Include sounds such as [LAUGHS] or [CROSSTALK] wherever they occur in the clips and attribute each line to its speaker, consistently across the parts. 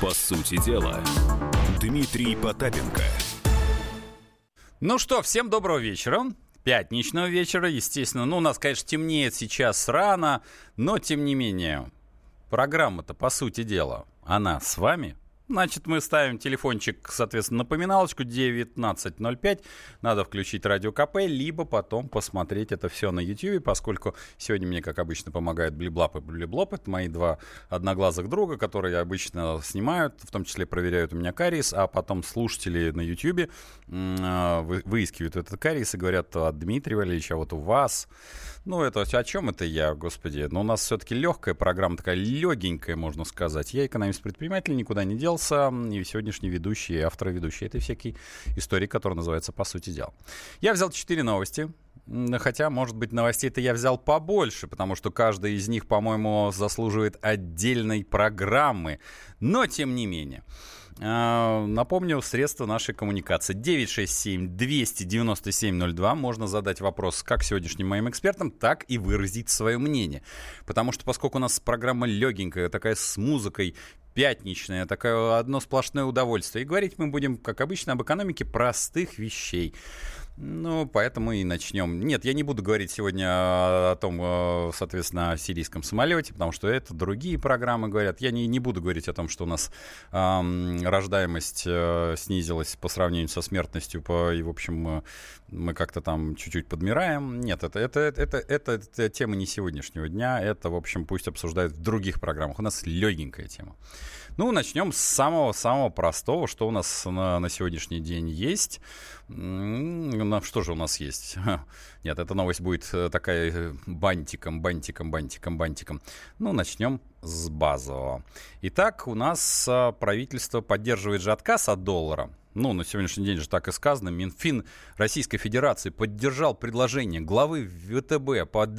Speaker 1: По сути дела, Дмитрий Потапенко.
Speaker 2: Ну что, всем доброго вечера. Пятничного вечера, естественно. Ну, у нас, конечно, темнеет сейчас рано, но тем не менее, программа-то, по сути дела, она с вами, Значит, мы ставим телефончик, соответственно, напоминалочку 19.05. Надо включить радио КП, либо потом посмотреть это все на YouTube, поскольку сегодня мне, как обычно, помогают Блиблап и Блиблоп. Это мои два одноглазых друга, которые обычно снимают, в том числе проверяют у меня кариес, а потом слушатели на YouTube а, выискивают этот кариес и говорят, от Дмитрия Валерьевича, а вот у вас ну, это о чем это я, господи? Но у нас все-таки легкая программа, такая легенькая, можно сказать. Я экономист-предприниматель, никуда не делся. И сегодняшний ведущий, и автор ведущий этой всякой истории, которая называется «По сути дела». Я взял четыре новости. Хотя, может быть, новостей-то я взял побольше, потому что каждая из них, по-моему, заслуживает отдельной программы. Но, тем не менее. А, напомню, средства нашей коммуникации. 967-297-02. Можно задать вопрос как сегодняшним моим экспертам, так и выразить свое мнение. Потому что поскольку у нас программа легенькая, такая с музыкой, пятничная, такое одно сплошное удовольствие. И говорить мы будем, как обычно, об экономике простых вещей. Ну, поэтому и начнем. Нет, я не буду говорить сегодня о том, соответственно, о сирийском самолете, потому что это другие программы говорят. Я не, не буду говорить о том, что у нас эм, рождаемость э, снизилась по сравнению со смертностью, по, и, в общем, э, мы как-то там чуть-чуть подмираем. Нет, это, это, это, это, это, это тема не сегодняшнего дня. Это, в общем, пусть обсуждают в других программах. У нас легенькая тема. Ну, начнем с самого-самого простого, что у нас на, на сегодняшний день есть. Что же у нас есть? Нет, эта новость будет э, такая э, бантиком, бантиком, бантиком, бантиком. Ну, начнем с базового. Итак, у нас а, правительство поддерживает же отказ от доллара. Ну, на сегодняшний день же так и сказано. Минфин Российской Федерации поддержал предложение главы ВТБ под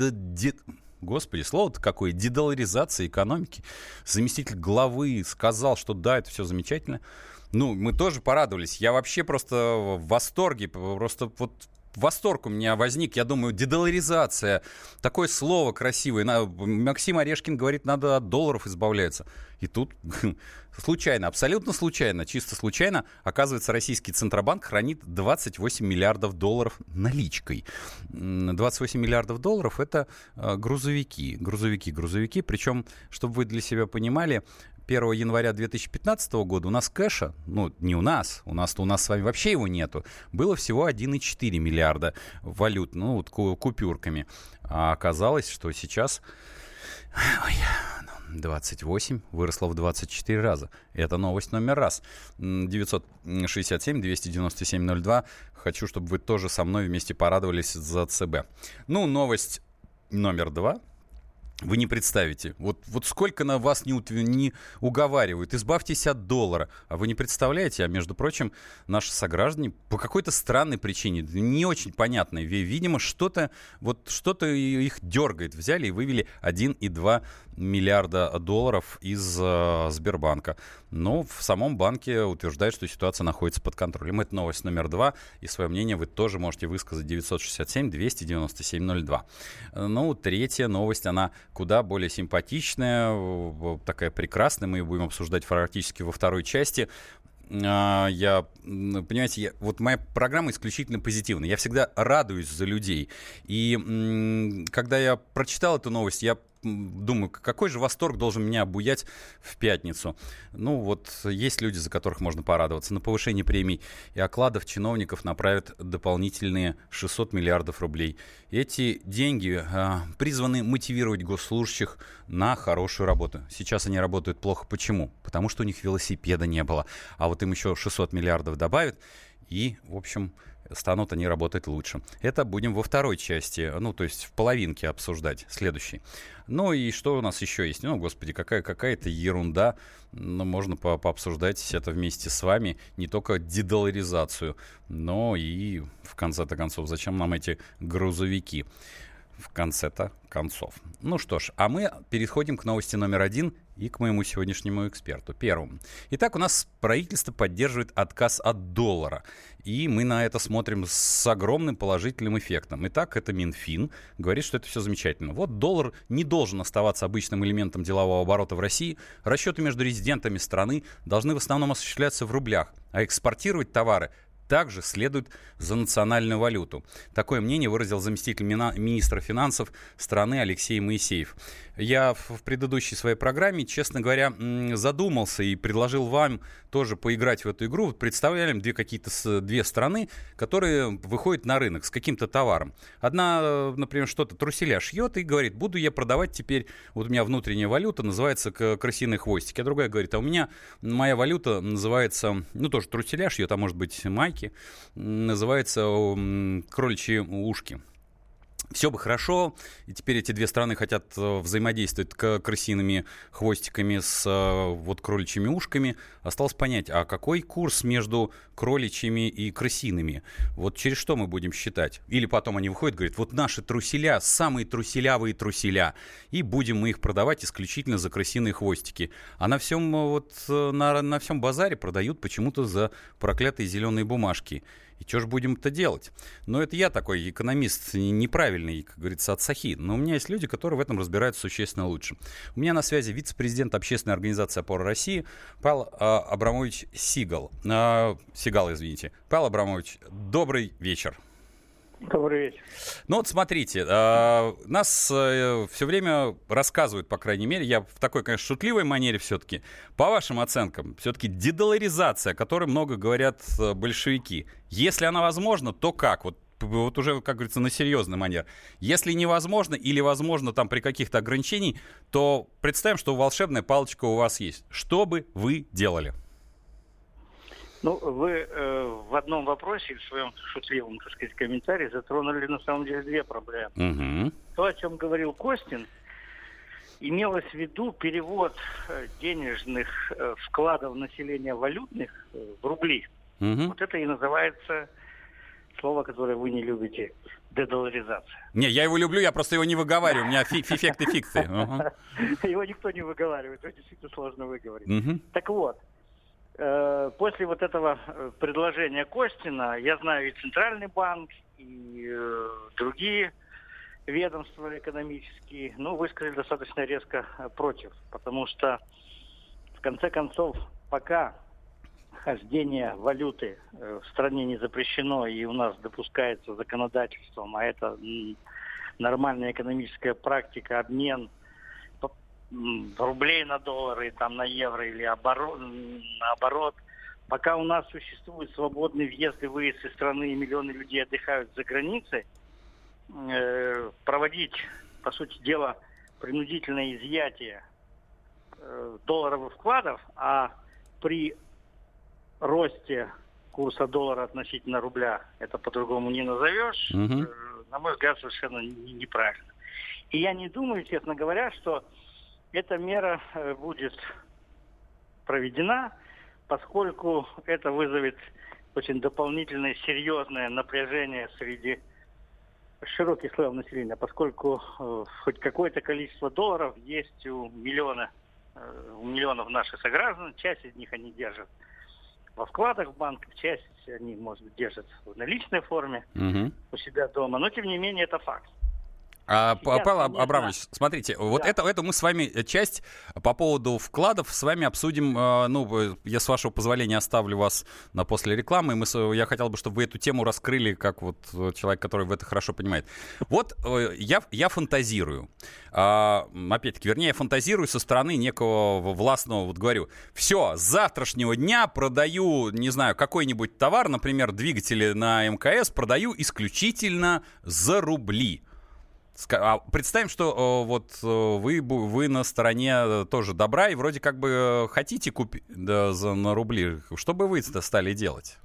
Speaker 2: Господи, слово-то какое, дедоларизация экономики. Заместитель главы сказал, что да, это все замечательно. Ну, мы тоже порадовались. Я вообще просто в восторге, просто вот восторг у меня возник, я думаю, дедоларизация. Такое слово красивое. Максим Орешкин говорит, надо от долларов избавляться. И тут [LAUGHS] случайно, абсолютно случайно, чисто случайно, оказывается, российский Центробанк хранит 28 миллиардов долларов наличкой. 28 миллиардов долларов – это э, грузовики, грузовики, грузовики. Причем, чтобы вы для себя понимали, 1 января 2015 года у нас кэша, ну, не у нас, у нас-то у нас с вами вообще его нету, было всего 1,4 миллиарда валют, ну, вот купюрками. А оказалось, что сейчас... Ой, 28 выросло в 24 раза. Это новость номер раз. 967-297-02. Хочу, чтобы вы тоже со мной вместе порадовались за ЦБ. Ну, новость номер два вы не представите. Вот, вот сколько на вас не, не уговаривают. Избавьтесь от доллара. А вы не представляете, а между прочим, наши сограждане по какой-то странной причине, не очень понятной, видимо, что-то вот что-то их дергает. Взяли и вывели 1,2 миллиарда долларов из э, Сбербанка. Но в самом банке утверждают, что ситуация находится под контролем. Это новость номер два. И свое мнение вы тоже можете высказать 967-297-02. Ну, третья новость, она куда более симпатичная, такая прекрасная. Мы ее будем обсуждать практически во второй части а, я, понимаете, я, вот моя программа исключительно позитивная. Я всегда радуюсь за людей. И когда я прочитал эту новость, я думаю, какой же восторг должен меня обуять в пятницу. Ну, вот есть люди, за которых можно порадоваться. На повышение премий и окладов чиновников направят дополнительные 600 миллиардов рублей. Эти деньги э, призваны мотивировать госслужащих на хорошую работу. Сейчас они работают плохо. Почему? Потому что у них велосипеда не было. А вот им еще 600 миллиардов добавят. И, в общем, станут они работать лучше. Это будем во второй части, ну, то есть в половинке обсуждать, следующий. Ну и что у нас еще есть? Ну, господи, какая, какая-то ерунда. Но ну, можно по пообсуждать это вместе с вами. Не только дедоларизацию, но и, в конце-то концов, зачем нам эти грузовики? В конце-то концов. Ну что ж, а мы переходим к новости номер один и к моему сегодняшнему эксперту, первому. Итак, у нас правительство поддерживает отказ от доллара. И мы на это смотрим с огромным положительным эффектом. Итак, это Минфин говорит, что это все замечательно. Вот доллар не должен оставаться обычным элементом делового оборота в России. Расчеты между резидентами страны должны в основном осуществляться в рублях, а экспортировать товары также следует за национальную валюту. Такое мнение выразил заместитель министра финансов страны Алексей Моисеев. Я в предыдущей своей программе, честно говоря, задумался и предложил вам тоже поиграть в эту игру. Представляем две какие-то две страны, которые выходят на рынок с каким-то товаром. Одна, например, что-то труселя шьет и говорит, буду я продавать теперь, вот у меня внутренняя валюта называется крысиные хвостики. А другая говорит, а у меня моя валюта называется, ну тоже труселя шьет, а может быть майки называется кроличьи ушки все бы хорошо, и теперь эти две страны хотят э, взаимодействовать крысиными хвостиками с э, вот кроличьими ушками. Осталось понять, а какой курс между кроличьими и крысиными? Вот через что мы будем считать? Или потом они выходят говорят, вот наши труселя, самые труселявые труселя, и будем мы их продавать исключительно за крысиные хвостики. А на всем, э, вот, на, на всем базаре продают почему-то за проклятые зеленые бумажки. И что же будем-то делать? Но это я такой экономист неправильный, как говорится, от сахи. Но у меня есть люди, которые в этом разбираются существенно лучше. У меня на связи вице-президент общественной организации «Опора России» Павел а, Абрамович Сигал. А, Сигал, извините. Павел Абрамович, добрый вечер.
Speaker 3: Добрый вечер.
Speaker 2: Ну вот смотрите, э, нас э, все время рассказывают, по крайней мере, я в такой, конечно, шутливой манере все-таки, по вашим оценкам, все-таки дедоларизация, о которой много говорят э, большевики. Если она возможна, то как? Вот вот уже, как говорится, на серьезный манер. Если невозможно или возможно там при каких-то ограничениях, то представим, что волшебная палочка у вас есть. Что бы вы делали?
Speaker 3: Ну, вы э, в одном вопросе, в своем шутливом, так сказать, комментарии затронули на самом деле две проблемы.
Speaker 2: Угу.
Speaker 3: То, о чем говорил Костин, имелось в виду перевод э, денежных э, вкладов населения валютных э, в рубли. Угу. Вот это и называется слово, которое вы не любите, дедоларизация.
Speaker 2: Не, я его люблю, я просто его не выговариваю, у меня эффекты фиксы. [LAUGHS]
Speaker 3: Его никто не выговаривает, это действительно сложно выговорить. Так вот, после вот этого э, предложения Костина, я знаю и Центральный банк, и э, другие ведомства экономические, ну, высказали достаточно резко против, потому что, в конце концов, пока хождение валюты в стране не запрещено и у нас допускается законодательством, а это нормальная экономическая практика, обмен – рублей на доллары, там на евро или оборот, наоборот. Пока у нас существует свободный въезд и выезд из страны, и миллионы людей отдыхают за границей, э, проводить, по сути дела, принудительное изъятие э, долларовых вкладов, а при росте курса доллара относительно рубля, это по-другому не назовешь, угу. э, на мой взгляд, совершенно неправильно. И я не думаю, честно говоря, что эта мера э, будет проведена, поскольку это вызовет очень дополнительное серьезное напряжение среди широких слоев населения, поскольку э, хоть какое-то количество долларов есть у миллиона э, у миллионов наших сограждан, часть из них они держат во вкладах в банках, часть они, может быть, держат в наличной форме угу. у себя дома, но тем не менее это факт.
Speaker 2: А, Павел Абрамович, смотрите, да. вот это, это мы с вами э, часть по поводу вкладов с вами обсудим. Э, ну, я с вашего позволения оставлю вас на после рекламы. Мы, я хотел бы, чтобы вы эту тему раскрыли, как вот э, человек, который в это хорошо понимает. Вот я, я фантазирую. А, опять-таки, вернее, я фантазирую со стороны некого властного, вот говорю, все, с завтрашнего дня продаю, не знаю, какой-нибудь товар, например, двигатели на МКС, продаю исключительно за рубли. А представим, что вот вы, вы на стороне э, тоже добра и вроде как бы хотите купить да, за, на рубли. Что бы вы стали делать?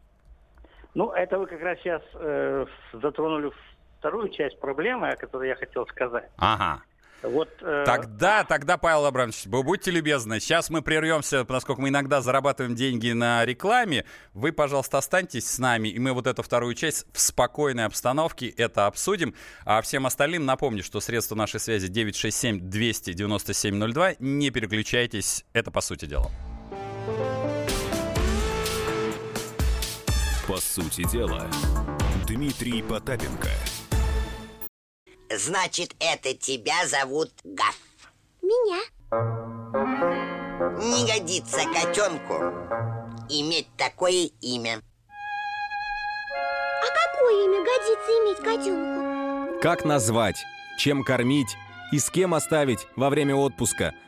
Speaker 3: Ну, это вы как раз сейчас э, затронули вторую часть проблемы, о которой я хотел сказать.
Speaker 2: Ага. Вот, э... Тогда, тогда, Павел Абрамович, будьте любезны. Сейчас мы прервемся, поскольку мы иногда зарабатываем деньги на рекламе. Вы, пожалуйста, останьтесь с нами, и мы вот эту вторую часть в спокойной обстановке это обсудим. А всем остальным напомню, что средства нашей связи 967-297-02. Не переключайтесь, это по сути дела.
Speaker 1: По сути дела, Дмитрий Потапенко –
Speaker 4: Значит, это тебя зовут Гаф.
Speaker 5: Меня.
Speaker 4: Не годится котенку иметь такое имя.
Speaker 5: А какое имя годится иметь котенку?
Speaker 6: Как назвать, чем кормить и с кем оставить во время отпуска?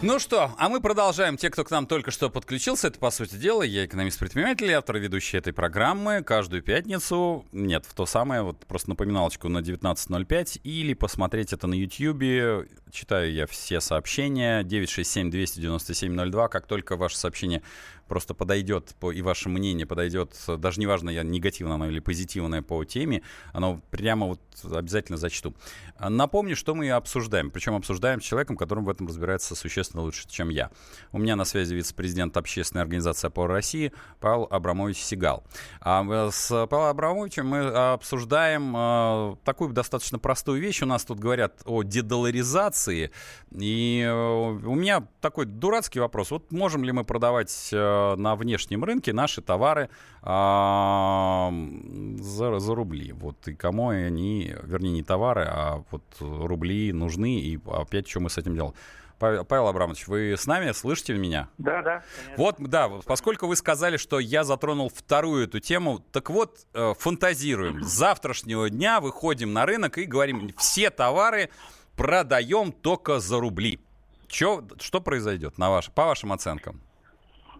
Speaker 2: ну что, а мы продолжаем. Те, кто к нам только что подключился, это, по сути дела, я экономист-предприниматель, автор и ведущий этой программы. Каждую пятницу, нет, в то самое, вот просто напоминалочку на 19.05, или посмотреть это на YouTube. Читаю я все сообщения. 967-297-02. Как только ваше сообщение просто подойдет, по, и ваше мнение подойдет, даже неважно, я негативное оно или позитивное по теме, оно прямо вот обязательно зачту. Напомню, что мы обсуждаем. Причем обсуждаем с человеком, которым в этом разбирается существенно лучше, чем я. У меня на связи вице-президент общественной организации «Опора России» Павел Абрамович Сигал. А э, с Павлом Абрамовичем мы обсуждаем э, такую достаточно простую вещь. У нас тут говорят о дедоларизации. И э, у меня такой дурацкий вопрос. Вот можем ли мы продавать э, на внешнем рынке наши товары а, за, за рубли. Вот и кому они, вернее, не товары, а вот рубли нужны, и опять что мы с этим делаем. Павел, Абрамович, вы с нами, слышите меня?
Speaker 3: Да, да.
Speaker 2: Конечно. Вот, да, поскольку вы сказали, что я затронул вторую эту тему, так вот, э, фантазируем. С завтрашнего дня выходим на рынок и говорим, все товары продаем только за рубли. Чё, что произойдет на ваш, по вашим оценкам?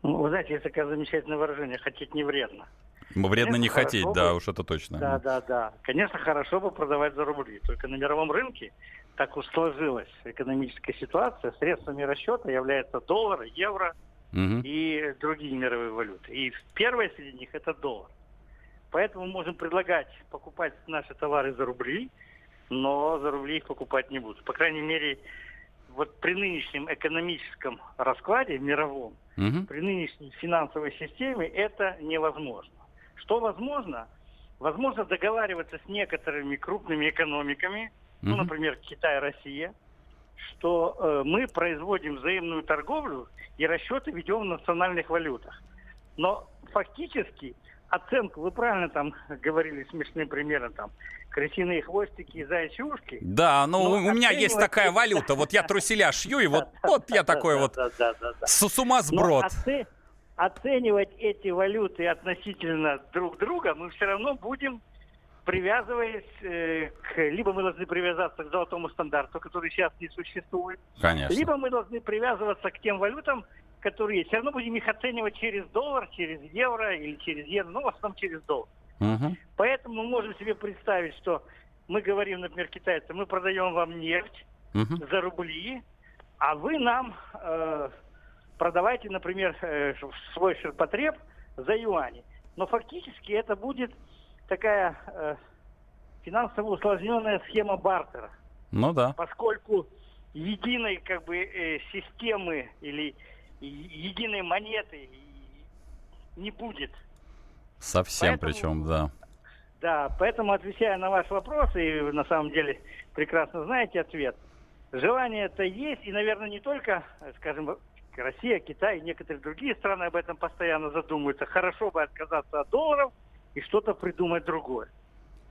Speaker 3: Ну, вы знаете, есть такое замечательное выражение «хотеть не вредно».
Speaker 2: Вредно Конечно, не хотеть, бы, да, уж это точно.
Speaker 3: Да, да, да. Конечно, хорошо бы продавать за рубли. Только на мировом рынке так уж сложилась экономическая ситуация. Средствами расчета являются доллар, евро угу. и другие мировые валюты. И первое среди них это доллар. Поэтому можем предлагать покупать наши товары за рубли, но за рубли их покупать не будут. По крайней мере, вот при нынешнем экономическом раскладе мировом, угу. при нынешней финансовой системе это невозможно. Что возможно? Возможно договариваться с некоторыми крупными экономиками, угу. ну, например, Китай, Россия, что э, мы производим взаимную торговлю и расчеты ведем в национальных валютах. Но фактически оценку, вы правильно там [LAUGHS] говорили смешным примером, там, крысиные хвостики и заячьи ушки.
Speaker 2: Да, ну у меня есть такая валюта, вот я труселя шью, и вот, [LAUGHS] вот я такой вот с ума сброд.
Speaker 3: Оценивать эти валюты относительно друг друга мы все равно будем привязываясь э, к... Либо мы должны привязаться к золотому стандарту, который сейчас не существует.
Speaker 2: Конечно.
Speaker 3: Либо мы должны привязываться к тем валютам, которые есть. Все равно будем их оценивать через доллар, через евро или через евро, ну, в основном через доллар. Угу. Поэтому мы можем себе представить, что мы говорим, например, китайцам, мы продаем вам нефть угу. за рубли, а вы нам э, продавайте, например, э, свой ширпотреб за юани. Но фактически это будет такая э, финансово усложненная схема бартера.
Speaker 2: Ну да.
Speaker 3: Поскольку единой как бы э, системы или единой монеты не будет.
Speaker 2: Совсем поэтому, причем, да.
Speaker 3: Да, поэтому отвечая на ваш вопрос, и вы на самом деле прекрасно знаете ответ, желание это есть, и, наверное, не только, скажем, Россия, Китай и некоторые другие страны об этом постоянно задумываются. Хорошо бы отказаться от долларов и что-то придумать другое.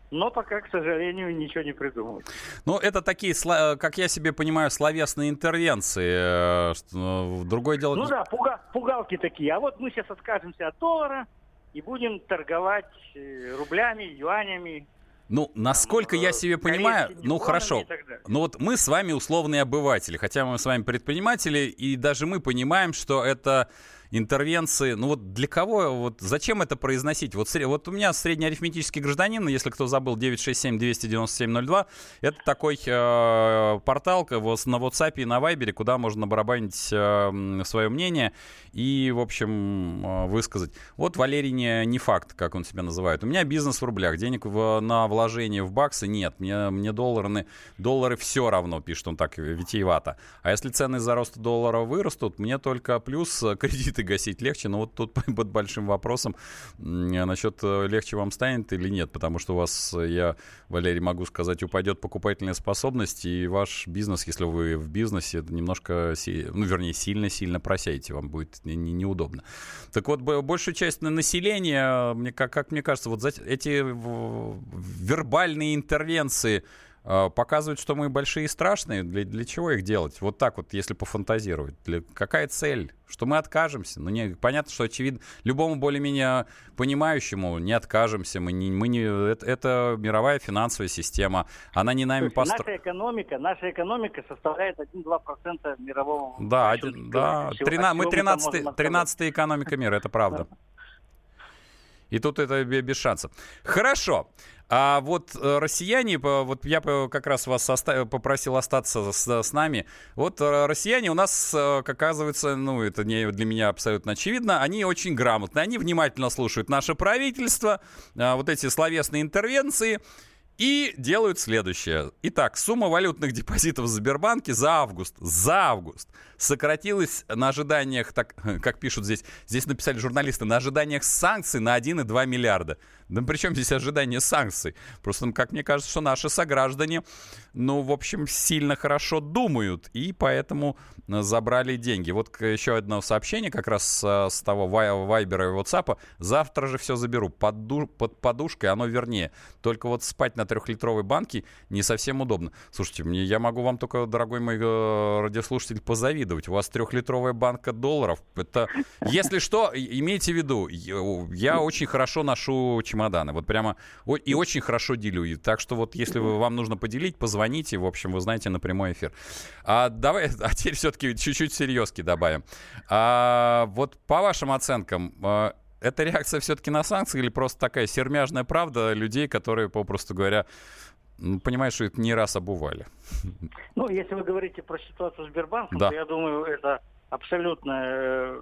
Speaker 3: Но пока, к сожалению, ничего не придумал.
Speaker 2: Ну, это такие, как я себе понимаю, словесные интервенции. Э, ну, другое дело...
Speaker 3: Ну да, пуга, пугалки такие. А вот мы сейчас откажемся от доллара и будем торговать э, рублями, юанями,
Speaker 2: ну, насколько я себе понимаю, ну хорошо. Ну вот мы с вами условные обыватели, хотя мы с вами предприниматели, и даже мы понимаем, что это интервенции. Ну вот для кого, вот зачем это произносить? Вот, вот у меня среднеарифметический гражданин, если кто забыл, 967-297-02, это такой э, портал на WhatsApp и на Viber, куда можно барабанить э, свое мнение и, в общем, э, высказать. Вот Валерий не, не факт, как он себя называет. У меня бизнес в рублях, денег в, на вложение в баксы нет. Мне, мне доллары, доллары все равно, пишет он так витиевато. А если цены за рост доллара вырастут, мне только плюс кредиты гасить легче. Но вот тут [LAUGHS] под большим вопросом насчет э, легче вам станет или нет. Потому что у вас, я, Валерий, могу сказать, упадет покупательная способность, и ваш бизнес, если вы в бизнесе, немножко, ну, вернее, сильно-сильно просяете, вам будет неудобно. Так вот, большую часть населения, мне, как, как мне кажется, вот эти вербальные интервенции э, показывают, что мы большие и страшные. Для, для чего их делать? Вот так вот, если пофантазировать. Для, какая цель? Что мы откажемся? Ну, не, понятно, что очевидно. Любому более-менее понимающему не откажемся. Мы не, мы не, это, это мировая финансовая система. Она не нами
Speaker 3: построена. Наша экономика, наша экономика составляет 1-2% мирового...
Speaker 2: Да, один, да. 13, мы 13, 13 экономика мира, это правда. [LAUGHS] И тут это без шансов. Хорошо. А вот э, россияне, вот я как раз вас попросил остаться с, с нами. Вот э, россияне у нас, э, как оказывается, ну это не для меня абсолютно очевидно, они очень грамотные, они внимательно слушают наше правительство, вот эти словесные интервенции. И делают следующее. Итак, сумма валютных депозитов в Сбербанке за август, за август сократилась на ожиданиях, так, [LAUGHS] как пишут здесь, здесь написали журналисты, на ожиданиях санкций на 1,2 миллиарда. Да при чем здесь ожидание санкций? Просто, как мне кажется, что наши сограждане, ну, в общем, сильно хорошо думают, и поэтому э, забрали деньги. Вот еще одно сообщение как раз с, с того Вайбера и WhatsApp. Завтра же все заберу. Под, ду, под подушкой оно вернее. Только вот спать на трехлитровой банке не совсем удобно. Слушайте, мне, я могу вам только, дорогой мой э, радиослушатель, позавидовать. У вас трехлитровая банка долларов. Это, если что, имейте в виду, я очень хорошо ношу чемоданы. Вот прямо и очень хорошо делю. Так что вот если вам нужно поделить, позвоните. В общем, вы знаете, на прямой эфир. А, давай, [LAUGHS] а теперь все-таки чуть-чуть серьезки добавим. А, вот по вашим оценкам, а, это реакция все-таки на санкции или просто такая сермяжная правда людей, которые, попросту говоря, понимаешь, что это не раз обували?
Speaker 3: Ну, если вы говорите про ситуацию с Сбербанком, да. то я думаю, это абсолютно э,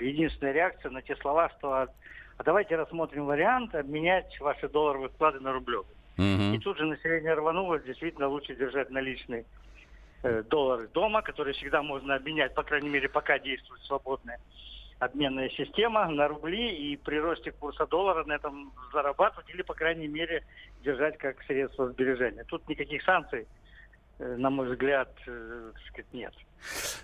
Speaker 3: единственная реакция на те слова, что а, а давайте рассмотрим вариант обменять ваши долларовые вклады на рублевые. Угу. И тут же население рванулось, действительно лучше держать наличные э, доллары дома, которые всегда можно обменять, по крайней мере, пока действует свободная обменная система на рубли и при росте курса доллара на этом зарабатывать или, по крайней мере, держать как средство сбережения. Тут никаких санкций, на мой взгляд, э, нет.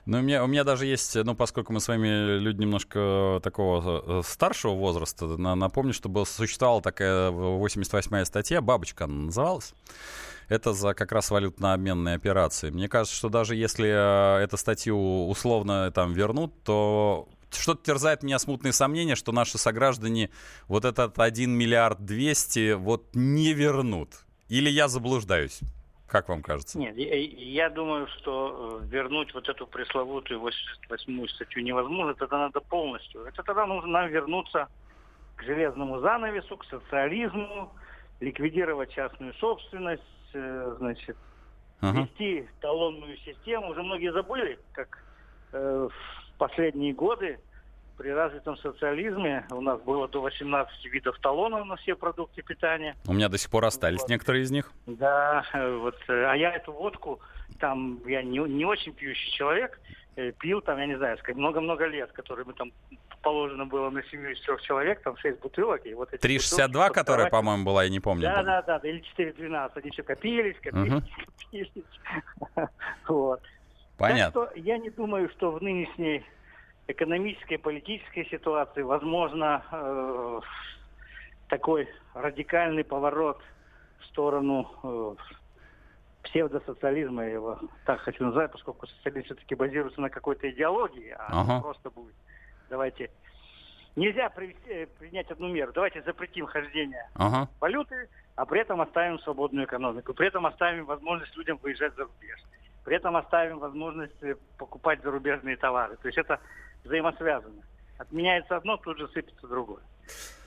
Speaker 2: Ну, у меня, у меня даже есть, ну, поскольку мы с вами люди немножко такого э, старшего возраста, напомню, что был, существовала такая 88-я статья, «Бабочка» она называлась. Это за как раз валютно-обменные операции. Мне кажется, что даже если эту статью условно там вернут, то что-то терзает меня смутные сомнения, что наши сограждане вот этот 1 миллиард 200 вот не вернут. Или я заблуждаюсь? Как вам кажется?
Speaker 3: Нет, я, я думаю, что э, вернуть вот эту пресловутую 88-ю статью невозможно. Это надо полностью. Это тогда нужно нам вернуться к железному занавесу, к социализму, ликвидировать частную собственность, э, значит, ввести талонную систему. Уже многие забыли, как э, последние годы при развитом социализме у нас было до 18 видов талонов на все продукты питания.
Speaker 2: У меня до сих пор остались вот. некоторые из них.
Speaker 3: Да, вот, а я эту водку, там, я не, не очень пьющий человек, э, пил там, я не знаю, много-много лет, которые мы там положено было на семью из трех человек, там шесть бутылок. И вот
Speaker 2: 3,62, которая, по-моему, была, я не помню.
Speaker 3: Да, да, да, да, или 4,12. Они все копились, копились, угу. [LAUGHS] копились. вот.
Speaker 2: Понятно.
Speaker 3: Так что я не думаю, что в нынешней экономической, политической ситуации возможно э, такой радикальный поворот в сторону э, псевдосоциализма, я его так хочу назвать, поскольку социализм все-таки базируется на какой-то идеологии, а ага. просто будет. Давайте нельзя привести, э, принять одну меру. Давайте запретим хождение ага. валюты, а при этом оставим свободную экономику, при этом оставим возможность людям выезжать за рубеж. При этом оставим возможность э, покупать зарубежные товары. То есть это взаимосвязано. Отменяется одно, тут же сыпется другое.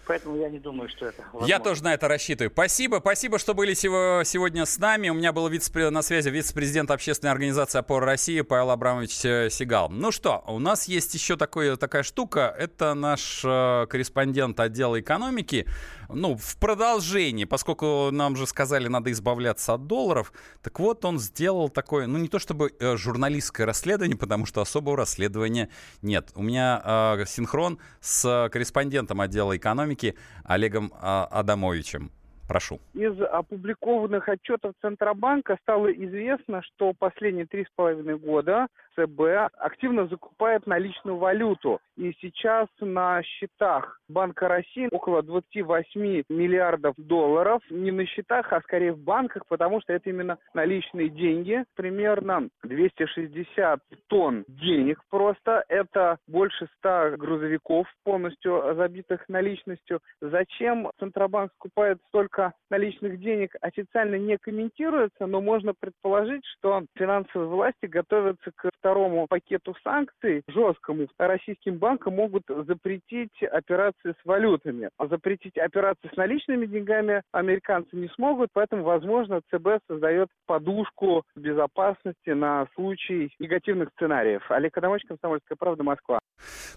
Speaker 3: Поэтому я не думаю, что это возможно.
Speaker 2: Я тоже на это рассчитываю. Спасибо, спасибо, что были сегодня с нами. У меня был вице на связи вице-президент общественной организации «Опора России» Павел Абрамович э, Сигал. Ну что, у нас есть еще такой, такая штука. Это наш э, корреспондент отдела экономики. Ну, в продолжении, поскольку нам же сказали, надо избавляться от долларов, так вот он сделал такое, ну не то чтобы э, журналистское расследование, потому что особого расследования нет. У меня э, синхрон с корреспондентом отдела экономики Олегом а, Адамовичем. Прошу.
Speaker 7: Из опубликованных отчетов Центробанка стало известно, что последние три с половиной года ЦБ активно закупает наличную валюту. И сейчас на счетах Банка России около 28 миллиардов долларов. Не на счетах, а скорее в банках, потому что это именно наличные деньги. Примерно 260 тонн денег просто. Это больше 100 грузовиков, полностью забитых наличностью. Зачем Центробанк скупает столько наличных денег, официально не комментируется, но можно предположить, что финансовые власти готовятся к второму пакету санкций жесткому российским банкам могут запретить операции с валютами. А запретить операции с наличными деньгами американцы не смогут, поэтому, возможно, ЦБ создает подушку безопасности на случай негативных сценариев. Олег Адамович, Комсомольская правда, Москва.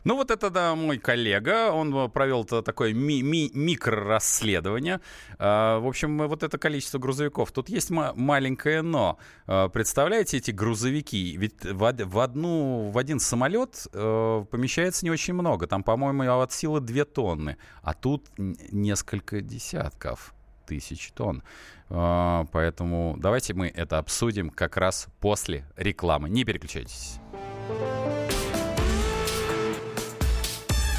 Speaker 2: Ну вот это, да, мой коллега, он провел такое ми- ми- микрорасследование. А, в общем, вот это количество грузовиков. Тут есть маленькое но. А, представляете эти грузовики? Ведь в в, одну, в один самолет э, помещается не очень много. Там, по-моему, от силы 2 тонны. А тут несколько десятков тысяч тонн. Э, поэтому давайте мы это обсудим как раз после рекламы. Не переключайтесь.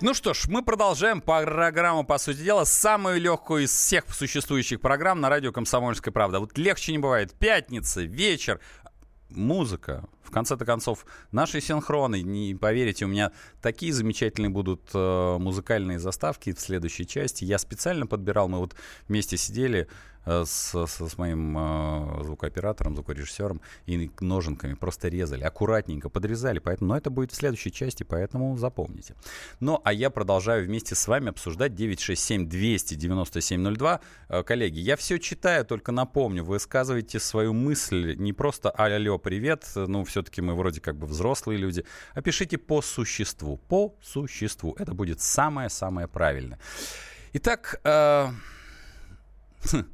Speaker 2: ну что ж, мы продолжаем программу, по сути дела, самую легкую из всех существующих программ на радио «Комсомольская правда». Вот легче не бывает. Пятница, вечер, музыка. В конце-то концов, наши синхроны, не поверите, у меня такие замечательные будут э, музыкальные заставки в следующей части. Я специально подбирал, мы вот вместе сидели, с, с, с моим э, звукооператором, звукорежиссером и ноженками просто резали, аккуратненько подрезали. Поэтому, но это будет в следующей части, поэтому запомните. Ну, а я продолжаю вместе с вами обсуждать 967-297-02. Э, коллеги, я все читаю, только напомню, вы высказывайте свою мысль не просто «Алло, привет», ну, все-таки мы вроде как бы взрослые люди, а пишите по существу, по существу. Это будет самое-самое правильное. Итак, э, [LAUGHS]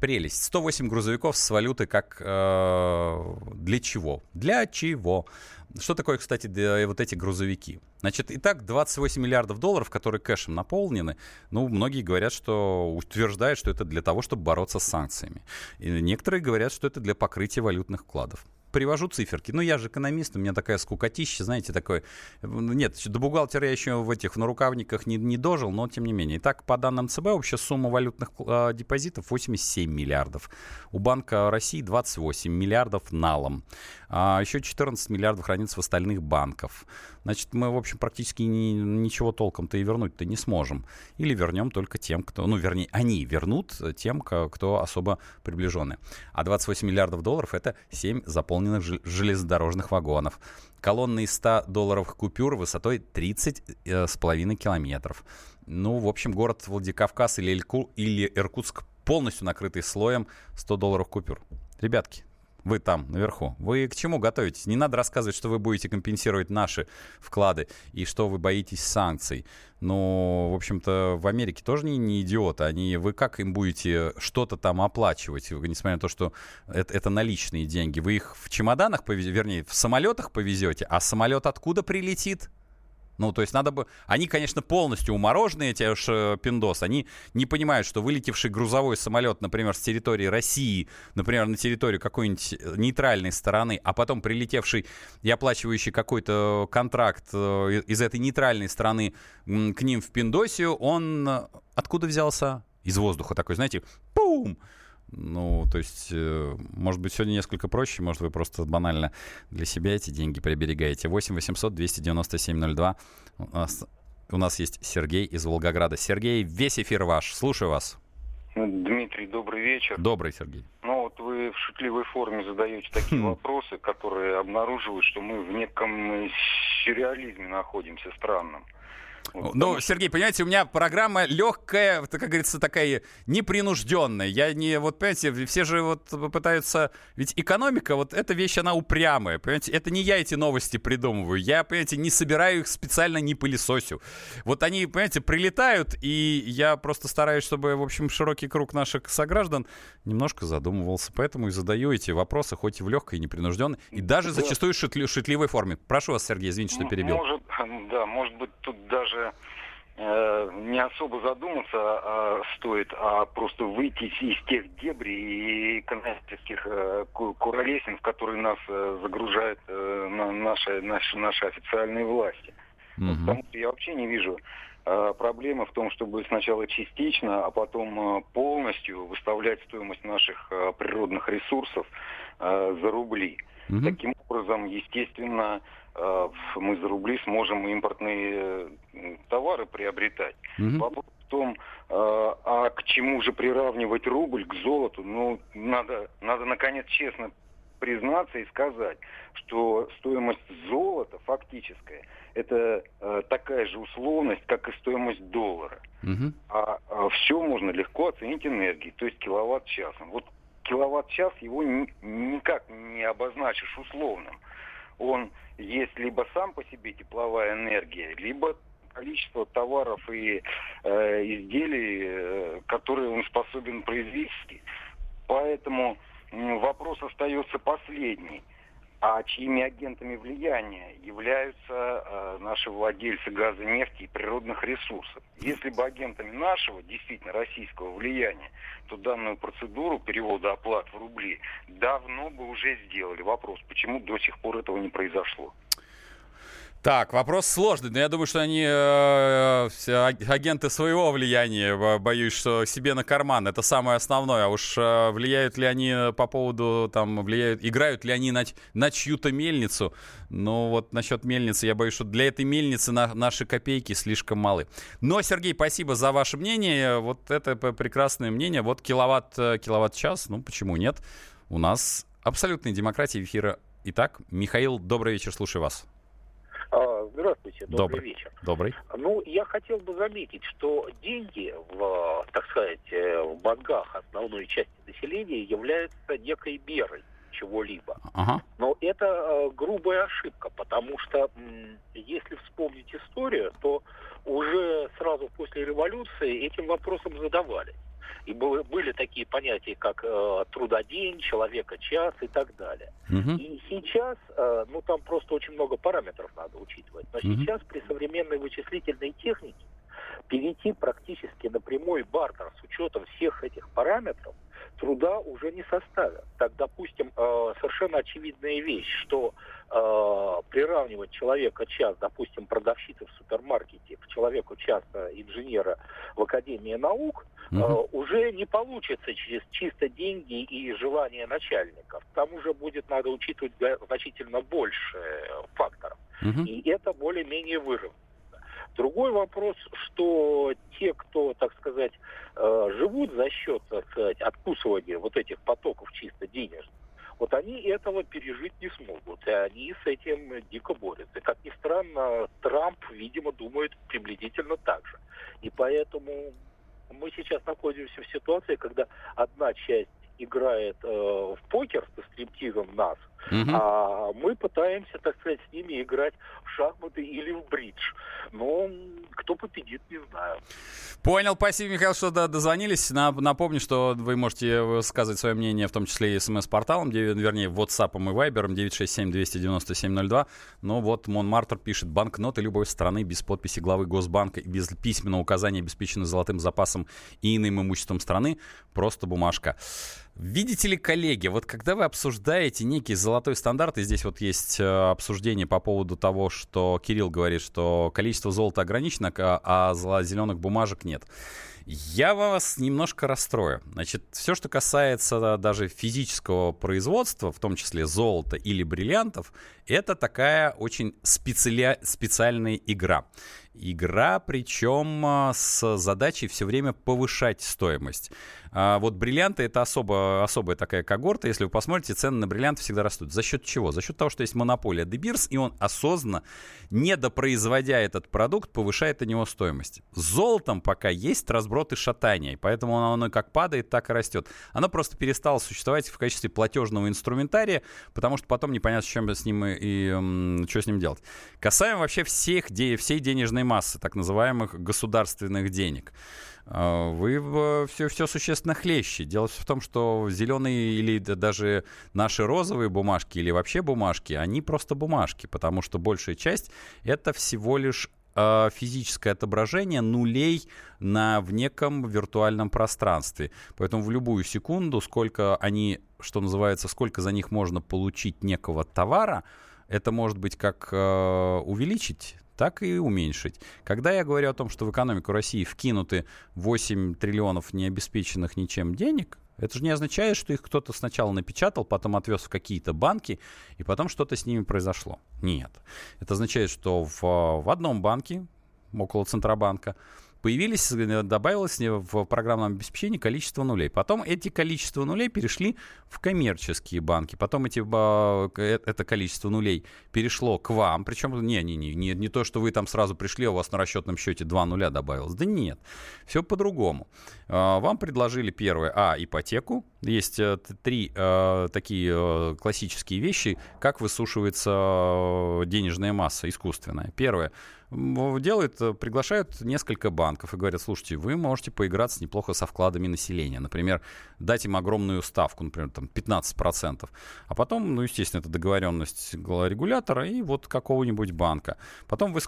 Speaker 2: прелесть. 108 грузовиков с валютой как э, для чего? Для чего? Что такое, кстати, вот эти грузовики? Значит, итак, 28 миллиардов долларов, которые кэшем наполнены, ну, многие говорят, что утверждают, что это для того, чтобы бороться с санкциями. И некоторые говорят, что это для покрытия валютных вкладов привожу циферки. Ну, я же экономист, у меня такая скукотища, знаете, такой... Нет, до бухгалтера я еще в этих нарукавниках не, не дожил, но тем не менее. Итак, по данным ЦБ, общая сумма валютных э, депозитов 87 миллиардов. У Банка России 28 миллиардов налом. А еще 14 миллиардов хранится в остальных банках. Значит, мы, в общем, практически ни, ничего толком-то и вернуть-то не сможем. Или вернем только тем, кто... Ну, вернее, они вернут тем, кто особо приближенный. А 28 миллиардов долларов — это 7 заполненных железнодорожных вагонов. Колонны из 100 долларовых купюр высотой 30 э, километров. Ну, в общем, город Владикавказ или, Ильку, или Иркутск полностью накрытый слоем 100 долларов купюр. Ребятки, вы там, наверху. Вы к чему готовитесь? Не надо рассказывать, что вы будете компенсировать наши вклады и что вы боитесь санкций. Но, в общем-то, в Америке тоже не, не идиоты. Они, вы как им будете что-то там оплачивать, несмотря на то, что это, это наличные деньги? Вы их в чемоданах, повезете, вернее, в самолетах повезете, а самолет откуда прилетит? Ну, то есть надо бы... Они, конечно, полностью умороженные, эти уж э, пиндос. Они не понимают, что вылетевший грузовой самолет, например, с территории России, например, на территорию какой-нибудь э, нейтральной стороны, а потом прилетевший и оплачивающий какой-то контракт э, из этой нейтральной страны к ним в Пиндосию, он откуда взялся? Из воздуха такой, знаете, пум! Ну, то есть, э, может быть, сегодня несколько проще, может, вы просто банально для себя эти деньги приберегаете. 8 800 297 02. У нас, у нас есть Сергей из Волгограда. Сергей, весь эфир ваш. Слушаю вас.
Speaker 8: Дмитрий, добрый вечер.
Speaker 2: Добрый, Сергей.
Speaker 8: Ну, вот вы в шутливой форме задаете такие [CLEARS THROAT] вопросы, которые обнаруживают, что мы в неком сюрреализме находимся странном.
Speaker 2: Вот, ну, что... Сергей, понимаете, у меня программа легкая, как говорится, такая непринужденная. Я не, вот, понимаете, все же вот пытаются... Ведь экономика, вот эта вещь, она упрямая, понимаете? Это не я эти новости придумываю. Я, понимаете, не собираю их специально, не пылесосю. Вот они, понимаете, прилетают, и я просто стараюсь, чтобы, в общем, широкий круг наших сограждан немножко задумывался. Поэтому и задаю эти вопросы, хоть и в легкой, и непринужденной, и даже да. зачастую шутли, шутливой форме. Прошу вас, Сергей, извините, что перебил.
Speaker 8: Может, да, может быть, тут даже даже э, не особо задуматься а, стоит, а просто выйти из тех дебри и э, куролесин, в которые нас э, загружают на наши, наши, наши официальные власти. Mm-hmm. Потому что я вообще не вижу э, проблемы в том, чтобы сначала частично, а потом полностью выставлять стоимость наших природных ресурсов э, за рубли. Mm-hmm. Таким образом, естественно, Э, мы за рубли сможем импортные э, товары приобретать. Угу. Вопрос в том, э, а к чему же приравнивать рубль к золоту? Ну, надо, надо наконец честно признаться и сказать, что стоимость золота фактическая это э, такая же условность, как и стоимость доллара. Угу. А, а все можно легко оценить энергией, то есть киловатт-часом. Вот киловатт-час его ни, никак не обозначишь условным он есть либо сам по себе тепловая энергия, либо количество товаров и э, изделий, э, которые он способен произвести. Поэтому э, вопрос остается последний а чьими агентами влияния являются э, наши владельцы газа, нефти и природных ресурсов. Если бы агентами нашего, действительно российского влияния, то данную процедуру перевода оплат в рубли давно бы уже сделали. Вопрос, почему до сих пор этого не произошло?
Speaker 2: Так, вопрос сложный, но я думаю, что они э, агенты своего влияния, боюсь, что себе на карман, это самое основное. А уж э, влияют ли они по поводу, там, влияют, играют ли они на, на чью-то мельницу? Ну вот насчет мельницы, я боюсь, что для этой мельницы на, наши копейки слишком малы. Но, Сергей, спасибо за ваше мнение, вот это прекрасное мнение. Вот киловатт, э, киловатт-час, ну почему нет? У нас абсолютная демократия эфира. Итак, Михаил, добрый вечер, слушаю вас.
Speaker 9: Здравствуйте, добрый,
Speaker 2: добрый
Speaker 9: вечер.
Speaker 2: Добрый.
Speaker 9: Ну, я хотел бы заметить, что деньги в, так сказать, э, в банках основной части населения являются некой мерой чего-либо. Ага. Но это э, грубая ошибка, потому что м, если вспомнить историю, то уже сразу после революции этим вопросом задавались. И были, были такие понятия, как э, трудодень, человека час и так далее. Угу. И сейчас, э, ну там просто очень много параметров надо учитывать. Но угу. сейчас при современной вычислительной технике перейти практически на прямой бартер с учетом всех этих параметров труда уже не составит. Так, допустим, э, совершенно очевидная вещь, что э, приравнивать человека час, допустим, продавщицы в супермаркете к человеку часа инженера в Академии наук, угу. уже не получится через чисто деньги и желание начальников. Там уже будет надо учитывать значительно больше факторов. Угу. И это более-менее выровнено. Другой вопрос, что те, кто, так сказать, э, живут за счет, так сказать, откусывания вот этих потоков чисто денежных, вот они этого пережить не смогут, и они с этим дико борются. Как ни странно, Трамп, видимо, думает приблизительно так же. И поэтому мы сейчас находимся в ситуации, когда одна часть играет э, в покер со стриптизом нас – Угу. А мы пытаемся, так сказать, с ними играть в шахматы или в бридж. Но кто победит, не знаю.
Speaker 2: Понял, спасибо, Михаил, что дозвонились. Напомню, что вы можете высказывать свое мнение, в том числе и смс-порталом, вернее, WhatsApp и Viber 967-297-02. Но вот Монмартр пишет, банкноты любой страны без подписи главы Госбанка и без письменного указания обеспечены золотым запасом и иным имуществом страны. Просто бумажка. Видите ли, коллеги, вот когда вы обсуждаете некий золотой стандарт, и здесь вот есть э, обсуждение по поводу того, что Кирилл говорит, что количество золота ограничено, а зеленых бумажек нет. Я вас немножко расстрою. Значит, все, что касается даже физического производства, в том числе золота или бриллиантов, это такая очень специаля... специальная игра. Игра, причем а, с задачей все время повышать стоимость. А вот бриллианты это особо, особая такая когорта. Если вы посмотрите, цены на бриллианты всегда растут. За счет чего? За счет того, что есть монополия De Beers, и он осознанно, недопроизводя этот продукт, повышает на него стоимость. С золотом пока есть разброд и шатание, поэтому оно, оно как падает, так и растет. Оно просто перестало существовать в качестве платежного инструментария, потому что потом непонятно, с чем с ним и, и что с ним делать. Касаемо вообще всех, де, всей денежной массы, так называемых государственных денег. А, вы все, все существенно хлеще. Дело в том, что зеленые или даже наши розовые бумажки или вообще бумажки, они просто бумажки, потому что большая часть это всего лишь физическое отображение нулей на в неком виртуальном пространстве. Поэтому в любую секунду, сколько они, что называется, сколько за них можно получить некого товара, это может быть как э, увеличить так и уменьшить. Когда я говорю о том, что в экономику России вкинуты 8 триллионов необеспеченных ничем денег, это же не означает, что их кто-то сначала напечатал, потом отвез в какие-то банки, и потом что-то с ними произошло. Нет. Это означает, что в, в одном банке, около Центробанка, появились, э, добавилось в программном обеспечении количество нулей. Потом эти количества нулей перешли в коммерческие банки. Потом эти, э, это количество нулей перешло к вам. Причем не, не, не, не, не то, что вы там сразу пришли, а у вас на расчетном счете два нуля добавилось. Да нет, все по-другому. А, вам предложили первое, а, ипотеку. Есть э, три такие классические вещи, как высушивается денежная масса искусственная. Первое, делают, приглашают несколько банков и говорят, слушайте, вы можете поиграться неплохо со вкладами населения. Например, дать им огромную ставку, например, там 15%. А потом, ну, естественно, это договоренность регулятора и вот какого-нибудь банка. Потом вы,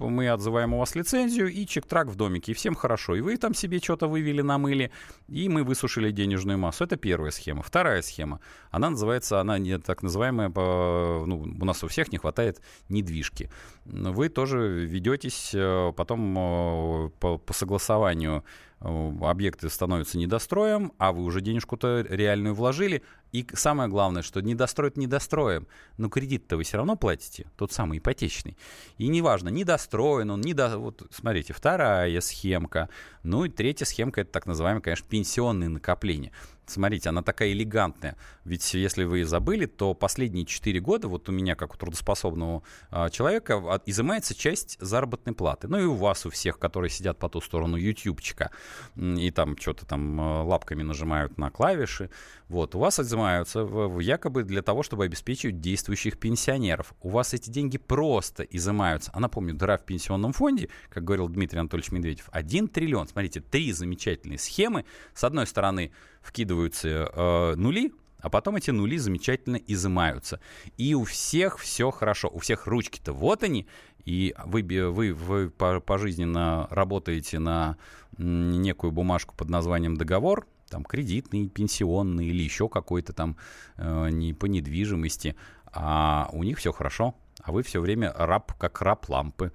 Speaker 2: мы отзываем у вас лицензию и чек-трак в домике, и всем хорошо. И вы там себе что-то вывели, намыли, и мы высушили денежную массу. Это первая схема. Вторая схема, она называется, она не так называемая, ну, у нас у всех не хватает недвижки. Вы тоже ведетесь э, потом э, по, по согласованию э, объекты становятся недостроем, а вы уже денежку-то реальную вложили. И самое главное, что недостроят недостроем, но кредит-то вы все равно платите, тот самый ипотечный. И неважно, недостроен он, недо... вот смотрите, вторая схемка. Ну и третья схемка, это так называемые, конечно, пенсионные накопления. Смотрите, она такая элегантная. Ведь если вы забыли, то последние 4 года, вот у меня, как у трудоспособного а, человека, изымается часть заработной платы. Ну и у вас, у всех, которые сидят по ту сторону ютубчика и там что-то там а, лапками нажимают на клавиши. Вот, у вас изымаются якобы для того, чтобы обеспечивать действующих пенсионеров. У вас эти деньги просто изымаются. А напомню, дыра в пенсионном фонде, как говорил Дмитрий Анатольевич Медведев, 1 триллион. Смотрите, три замечательные схемы. С одной стороны, вкидываются э, нули, а потом эти нули замечательно изымаются. И у всех все хорошо. У всех ручки-то вот они. И вы, вы, вы пожизненно работаете на некую бумажку под названием договор, там кредитный, пенсионный или еще какой-то там э, не по недвижимости, а у них все хорошо, а вы все время раб, как раб лампы.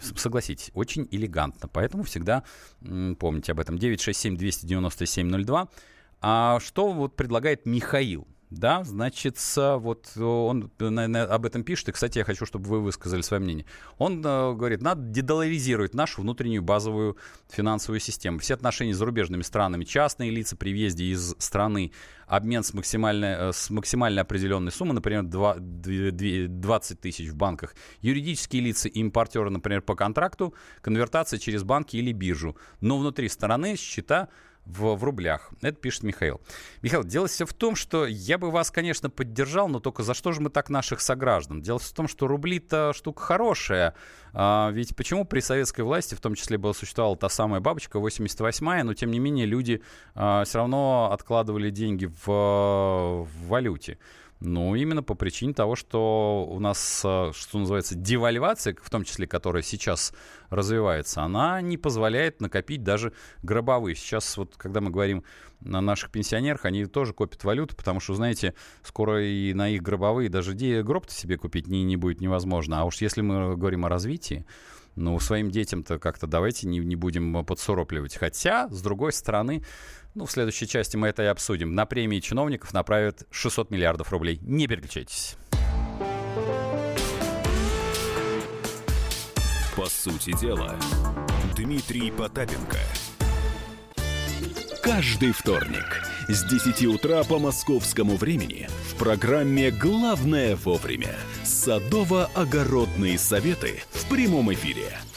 Speaker 2: Согласитесь, очень элегантно. Поэтому всегда м, помните об этом. 967-297-02. А что вот предлагает Михаил? Да, значит, вот он об этом пишет, и, кстати, я хочу, чтобы вы высказали свое мнение. Он э, говорит, надо дедоларизировать нашу внутреннюю базовую финансовую систему. Все отношения с зарубежными странами, частные лица при въезде из страны, обмен с максимально, э, с максимально определенной суммой, например, 2, 20 тысяч в банках, юридические лица и импортеры, например, по контракту, конвертация через банки или биржу. Но внутри страны счета в, в рублях. Это пишет Михаил. Михаил, дело все в том, что я бы вас, конечно, поддержал, но только за что же мы так наших сограждан? Дело в том, что рубли-то штука хорошая. А, ведь почему при советской власти, в том числе, была существовала та самая бабочка 88-я, но тем не менее люди а, все равно откладывали деньги в, в валюте. Ну, именно по причине того, что у нас, э, что называется, девальвация, в том числе, которая сейчас развивается, она не позволяет накопить даже гробовые. Сейчас вот, когда мы говорим на наших пенсионерах, они тоже копят валюту, потому что, знаете, скоро и на их гробовые даже гроб-то себе купить не, не будет невозможно. А уж если мы говорим о развитии, ну, своим детям-то как-то давайте не, не будем подсуропливать. Хотя, с другой стороны, ну, в следующей части мы это и обсудим. На премии чиновников направят 600 миллиардов рублей. Не переключайтесь.
Speaker 1: По сути дела, Дмитрий Потапенко. Каждый вторник с 10 утра по московскому времени в программе «Главное вовремя» садово-огородные советы в прямом эфире –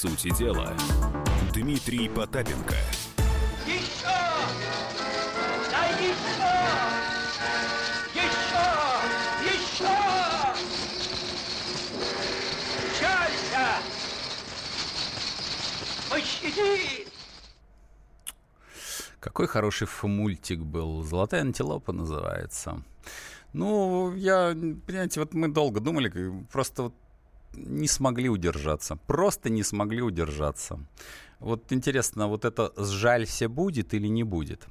Speaker 1: Сути дела, Дмитрий Потапенко.
Speaker 10: Еще! Да еще! Еще! Еще! Чайся! Пощади!
Speaker 2: Какой хороший мультик был. «Золотая антилопа» называется. Ну, я, понимаете, вот мы долго думали, просто вот не смогли удержаться. Просто не смогли удержаться. Вот интересно, вот это «сжалься» будет или не будет?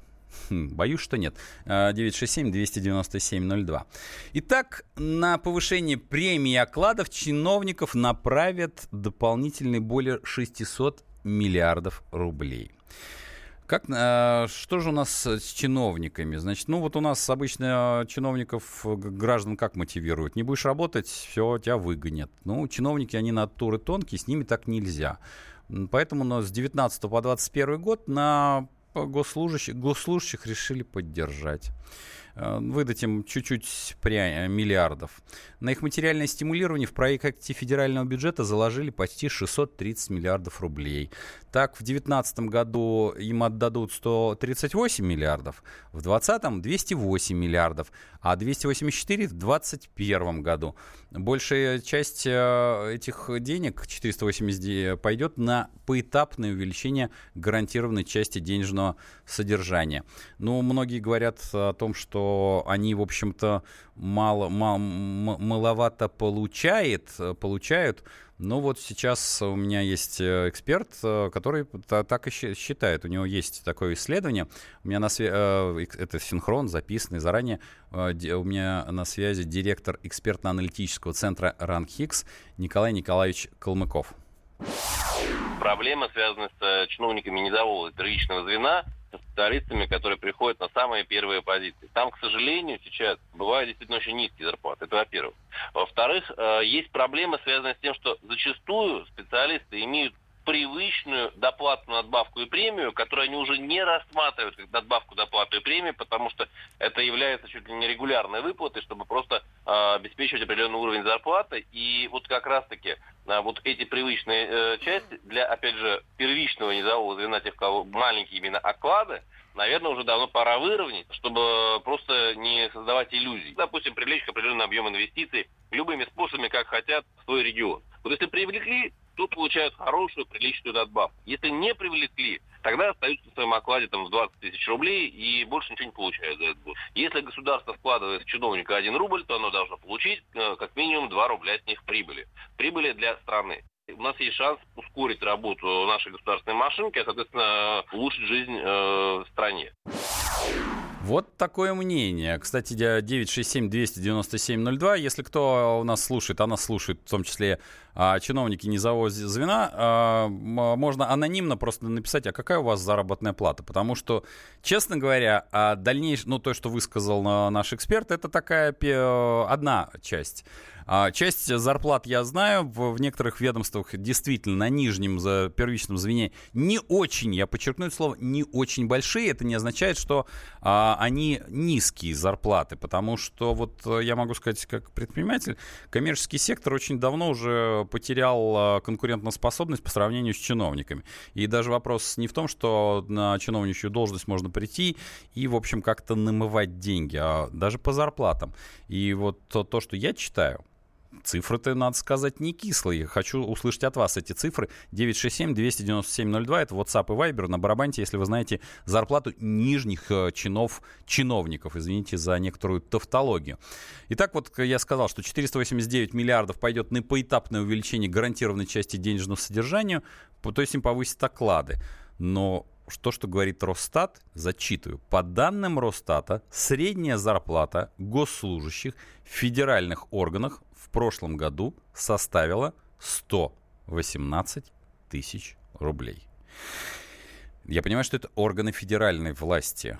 Speaker 2: Хм, боюсь, что нет. 967-297-02. А, Итак, на повышение премии окладов чиновников направят дополнительные более 600 миллиардов рублей. Как, э, что же у нас с чиновниками? Значит, ну вот у нас обычно чиновников, граждан как мотивируют? Не будешь работать, все, тебя выгонят. Ну, чиновники, они натуры тонкие, с ними так нельзя. Поэтому ну, с 19 по 21 год на госслужащих, госслужащих решили поддержать. Э, выдать им чуть-чуть э, миллиардов. На их материальное стимулирование в проекте федерального бюджета заложили почти 630 миллиардов рублей. Так, в 2019 году им отдадут 138 миллиардов, в 2020 208 миллиардов, а 284 в 2021 году. Большая часть э, этих денег, 480, пойдет на поэтапное увеличение гарантированной части денежного содержания. Ну, многие говорят о том, что они, в общем-то, мало, мало, маловато получает, получают, ну вот сейчас у меня есть э, эксперт, э, который так и считает. У него есть такое исследование. У меня на связи, э, это синхрон, записанный заранее. У меня на связи директор экспертно-аналитического центра РАНХИКС Николай Николаевич Калмыков.
Speaker 11: Проблема связана с чиновниками низового первичного звена – со специалистами, которые приходят на самые первые позиции. Там, к сожалению, сейчас бывают действительно очень низкие зарплаты. Это во-первых. Во-вторых, э, есть проблема, связанная с тем, что зачастую специалисты имеют привычную доплату, надбавку и премию, которую они уже не рассматривают как надбавку, доплату и премию, потому что это является чуть ли не регулярной выплатой, чтобы просто э, обеспечивать определенный уровень зарплаты. И вот как раз-таки э, вот эти привычные э, части для, опять же, первичного низового звена, тех, кого маленькие именно оклады, наверное, уже давно пора выровнять, чтобы просто не создавать иллюзий. Допустим, привлечь к определенный объем инвестиций любыми способами, как хотят, в свой регион. Вот если привлекли, то получают хорошую, приличную надбавку. Если не привлекли, тогда остаются в своем окладе там, в 20 тысяч рублей и больше ничего не получают за это. Если государство вкладывает в чиновника 1 рубль, то оно должно получить э, как минимум 2 рубля с них прибыли. Прибыли для страны. У нас есть шанс ускорить работу нашей государственной машинки, а, соответственно, улучшить жизнь э, в стране.
Speaker 2: Вот такое мнение. Кстати, 967-297-02. Если кто у нас слушает, она слушает в том числе чиновники низового звена, а, можно анонимно просто написать, а какая у вас заработная плата? Потому что, честно говоря, а дальнейшее, ну, то, что высказал наш эксперт, это такая одна часть. А, часть зарплат я знаю, в, в некоторых ведомствах действительно на нижнем за первичном звене не очень, я подчеркну это слово, не очень большие. Это не означает, что а, они низкие зарплаты, потому что вот э, я могу сказать, как предприниматель, коммерческий сектор очень давно уже потерял а, конкурентоспособность по сравнению с чиновниками. И даже вопрос не в том, что на чиновничью должность можно прийти и, в общем, как-то намывать деньги, а даже по зарплатам. И вот то, то что я читаю, Цифры-то, надо сказать, не кислые. Хочу услышать от вас эти цифры. 967-297-02, это WhatsApp и Viber на барабанте, если вы знаете зарплату нижних э, чинов, чиновников. Извините за некоторую тавтологию. Итак, вот я сказал, что 489 миллиардов пойдет на поэтапное увеличение гарантированной части денежного содержания, то есть им повысят оклады. Но то, что говорит Росстат, зачитываю. По данным Росстата, средняя зарплата госслужащих в федеральных органах прошлом году составила 118 тысяч рублей. Я понимаю, что это органы федеральной власти.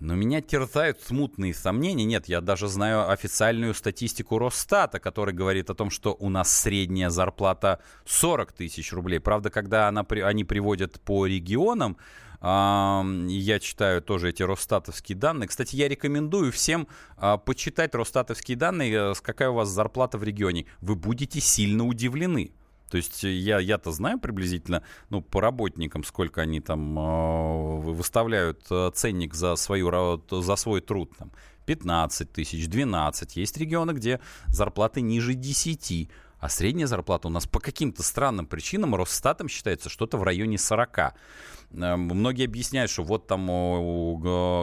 Speaker 2: Но меня терзают смутные сомнения. Нет, я даже знаю официальную статистику Росстата, которая говорит о том, что у нас средняя зарплата 40 тысяч рублей. Правда, когда она, они приводят по регионам, я читаю тоже эти Росстатовские данные. Кстати, я рекомендую всем а, почитать Росстатовские данные, э, какая у вас зарплата в регионе. Вы будете сильно удивлены. То есть я, я-то знаю приблизительно, ну, по работникам, сколько они там э, выставляют э, ценник за, свою, за свой труд. Там, 15 тысяч, 12. Есть регионы, где зарплаты ниже 10. А средняя зарплата у нас по каким-то странным причинам Росстатом считается что-то в районе 40. Эм, многие объясняют, что вот там у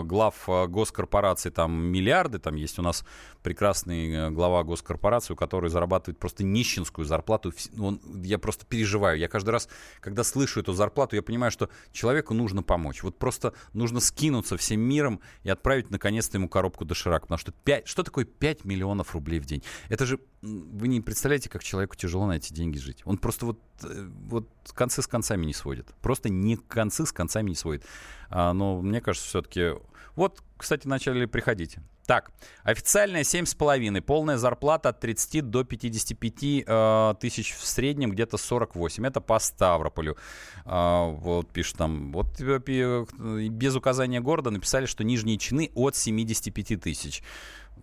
Speaker 2: глав э, госкорпораций там миллиарды, там есть у нас прекрасный э, глава госкорпорации, у которой зарабатывает просто нищенскую зарплату. Он, я просто переживаю. Я каждый раз, когда слышу эту зарплату, я понимаю, что человеку нужно помочь. Вот просто нужно скинуться всем миром и отправить наконец-то ему коробку доширак. Потому что 5, что такое 5 миллионов рублей в день? Это же, вы не представляете, как человеку тяжело на эти деньги жить. Он просто вот, э, вот концы с концами не сводит. Просто не концы с концами не сводит. А, но мне кажется, все-таки... Вот, кстати, начали приходить. Так, официальная 7,5, полная зарплата от 30 до 55 э, тысяч в среднем, где-то 48. Это по Ставрополю. Э, вот пишут там, вот без указания города написали, что нижние чины от 75 тысяч.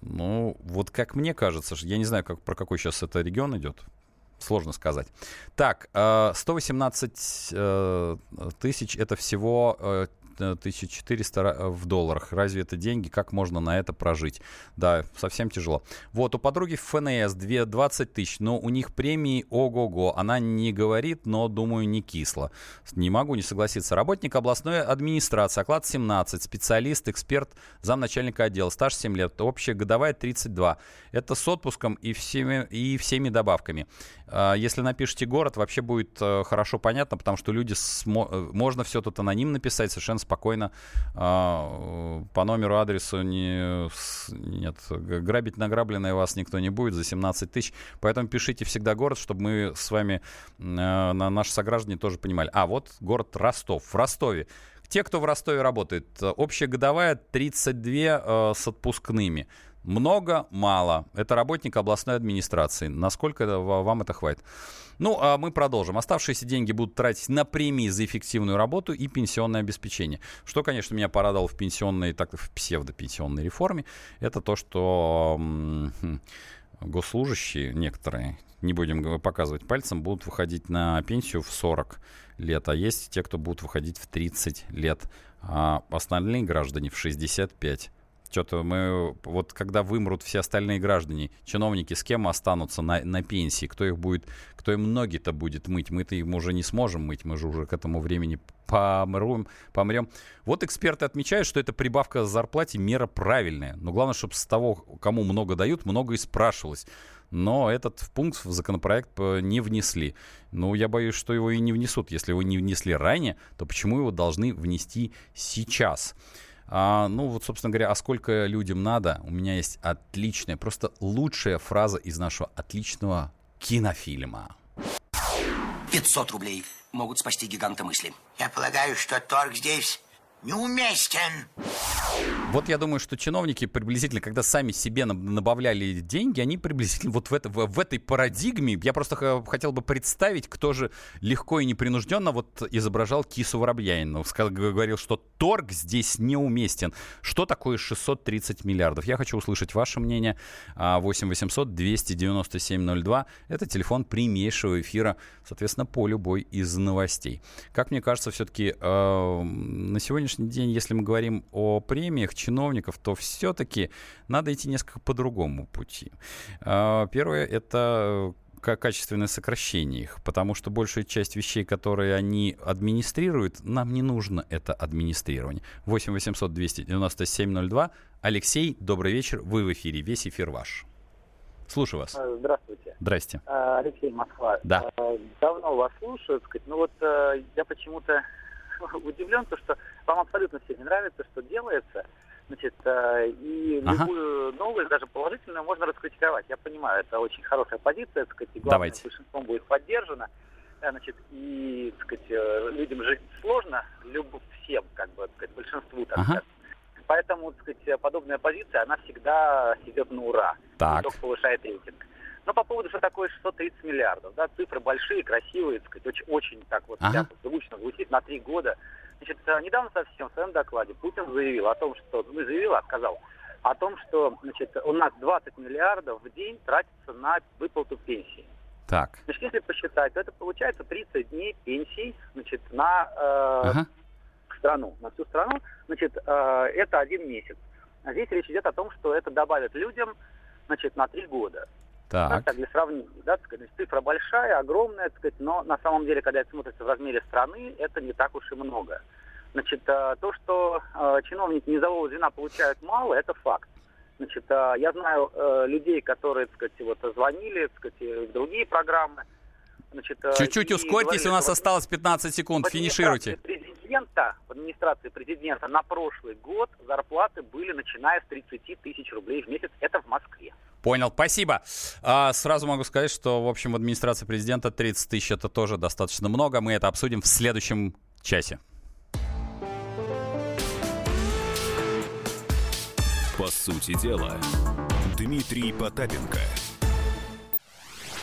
Speaker 2: Ну, вот как мне кажется, я не знаю, как, про какой сейчас это регион идет. Сложно сказать. Так, 118 э, э, тысяч это всего 1400 э, в долларах. Разве это деньги? Как можно на это прожить? Да, совсем тяжело. Вот, у подруги ФНС 20 тысяч, но у них премии ого-го. Она не говорит, но, думаю, не кисло. Не могу не согласиться. Работник областной администрации, оклад 17, специалист, эксперт, замначальника отдела, стаж 7 лет, общая годовая 32. Это с отпуском и всеми, и всеми добавками. А, если напишите город, вообще будет э, хорошо понятно, потому что люди, смо... Э, можно все тут анонимно писать, совершенно спокойно а, по номеру, адресу не, нет, грабить награбленное вас никто не будет за 17 тысяч. Поэтому пишите всегда город, чтобы мы с вами, на наши сограждане тоже понимали. А, вот город Ростов. В Ростове. Те, кто в Ростове работает, общая годовая 32 э, с отпускными. Много, мало. Это работник областной администрации. Насколько это, вам это хватит? Ну, а мы продолжим. Оставшиеся деньги будут тратить на премии за эффективную работу и пенсионное обеспечение. Что, конечно, меня порадовало в пенсионной, так в псевдопенсионной реформе, это то, что м- госслужащие некоторые, не будем показывать пальцем, будут выходить на пенсию в 40 лет, а есть те, кто будут выходить в 30 лет, а остальные граждане в 65 что-то мы, вот когда вымрут все остальные граждане, чиновники, с кем останутся на, на пенсии, кто их будет, кто им ноги-то будет мыть, мы-то им уже не сможем мыть, мы же уже к этому времени помрем, помрем. Вот эксперты отмечают, что эта прибавка к зарплате мера правильная, но главное, чтобы с того, кому много дают, много и спрашивалось. Но этот пункт в законопроект не внесли. Ну, я боюсь, что его и не внесут. Если его не внесли ранее, то почему его должны внести сейчас? А, ну, вот, собственно говоря, а сколько людям надо? У меня есть отличная, просто лучшая фраза из нашего отличного кинофильма.
Speaker 12: 500 рублей могут спасти гиганта мысли.
Speaker 4: Я полагаю, что торг здесь неуместен.
Speaker 2: Вот я думаю, что чиновники приблизительно, когда сами себе набавляли деньги, они приблизительно вот в, это, в, этой парадигме, я просто хотел бы представить, кто же легко и непринужденно вот изображал кису Воробьянину. Говорил, что торг здесь неуместен. Что такое 630 миллиардов? Я хочу услышать ваше мнение. 8 800 297 02. Это телефон прямейшего эфира, соответственно, по любой из новостей. Как мне кажется, все-таки э, на сегодняшний день, если мы говорим о премиях, чиновников, то все-таки надо идти несколько по другому пути. А, первое — это качественное сокращение их, потому что большая часть вещей, которые они администрируют, нам не нужно это администрирование. 8 800 297 02. Алексей, добрый вечер, вы в эфире, весь эфир ваш. Слушаю вас.
Speaker 13: А, здравствуйте.
Speaker 2: Здрасте.
Speaker 13: А, Алексей Москва.
Speaker 2: Да.
Speaker 13: Давно вас слушаю, сказать, ну вот я почему-то [LAUGHS] удивлен, то, что вам абсолютно все не нравится, что делается. Значит, э, и ага. любую новость, даже положительную, можно раскритиковать. Я понимаю, это очень хорошая позиция, так сказать, и главное,
Speaker 2: Давайте.
Speaker 13: большинством будет поддержана. Э, значит, и, так сказать, э, людям жить сложно, люб... всем, как бы, так сказать, большинству, так ага. сказать. Поэтому, так сказать, подобная позиция, она всегда идет на ура.
Speaker 2: Так.
Speaker 13: И только повышает рейтинг. Но по поводу, что такое 630 миллиардов, да, цифры большие, красивые, так сказать, очень, очень так вот ага. звучно звучит на три года. Значит, э, недавно совсем в своем докладе Путин заявил о том, что, ну, заявил, а сказал, о том, что, значит, у нас 20 миллиардов в день тратится на выплату пенсии.
Speaker 2: Так.
Speaker 13: Значит, если посчитать, то это получается 30 дней пенсий, значит, на э, ага. страну, на всю страну. Значит, э, это один месяц. А здесь речь идет о том, что это добавит людям, значит, на три года.
Speaker 2: Так.
Speaker 13: так для сравнения, да, так сказать, цифра большая, огромная, так сказать, но на самом деле, когда это смотрится в размере страны, это не так уж и много. Значит, э, то, что э, чиновники низового звена получают мало, это факт. Значит, э, я знаю людей, которые, так сказать, вот звонили, так сказать, в другие программы.
Speaker 2: Значит, Чуть-чуть ускорьтесь, говорили, у нас осталось 15 секунд, финишируйте.
Speaker 13: Президента, в администрации президента на прошлый год зарплаты были начиная с 30 тысяч рублей в месяц. Это в Москве.
Speaker 2: Понял, спасибо. А, сразу могу сказать, что, в общем, в администрации президента 30 тысяч это тоже достаточно много. Мы это обсудим в следующем часе.
Speaker 1: По сути дела, Дмитрий Потапенко.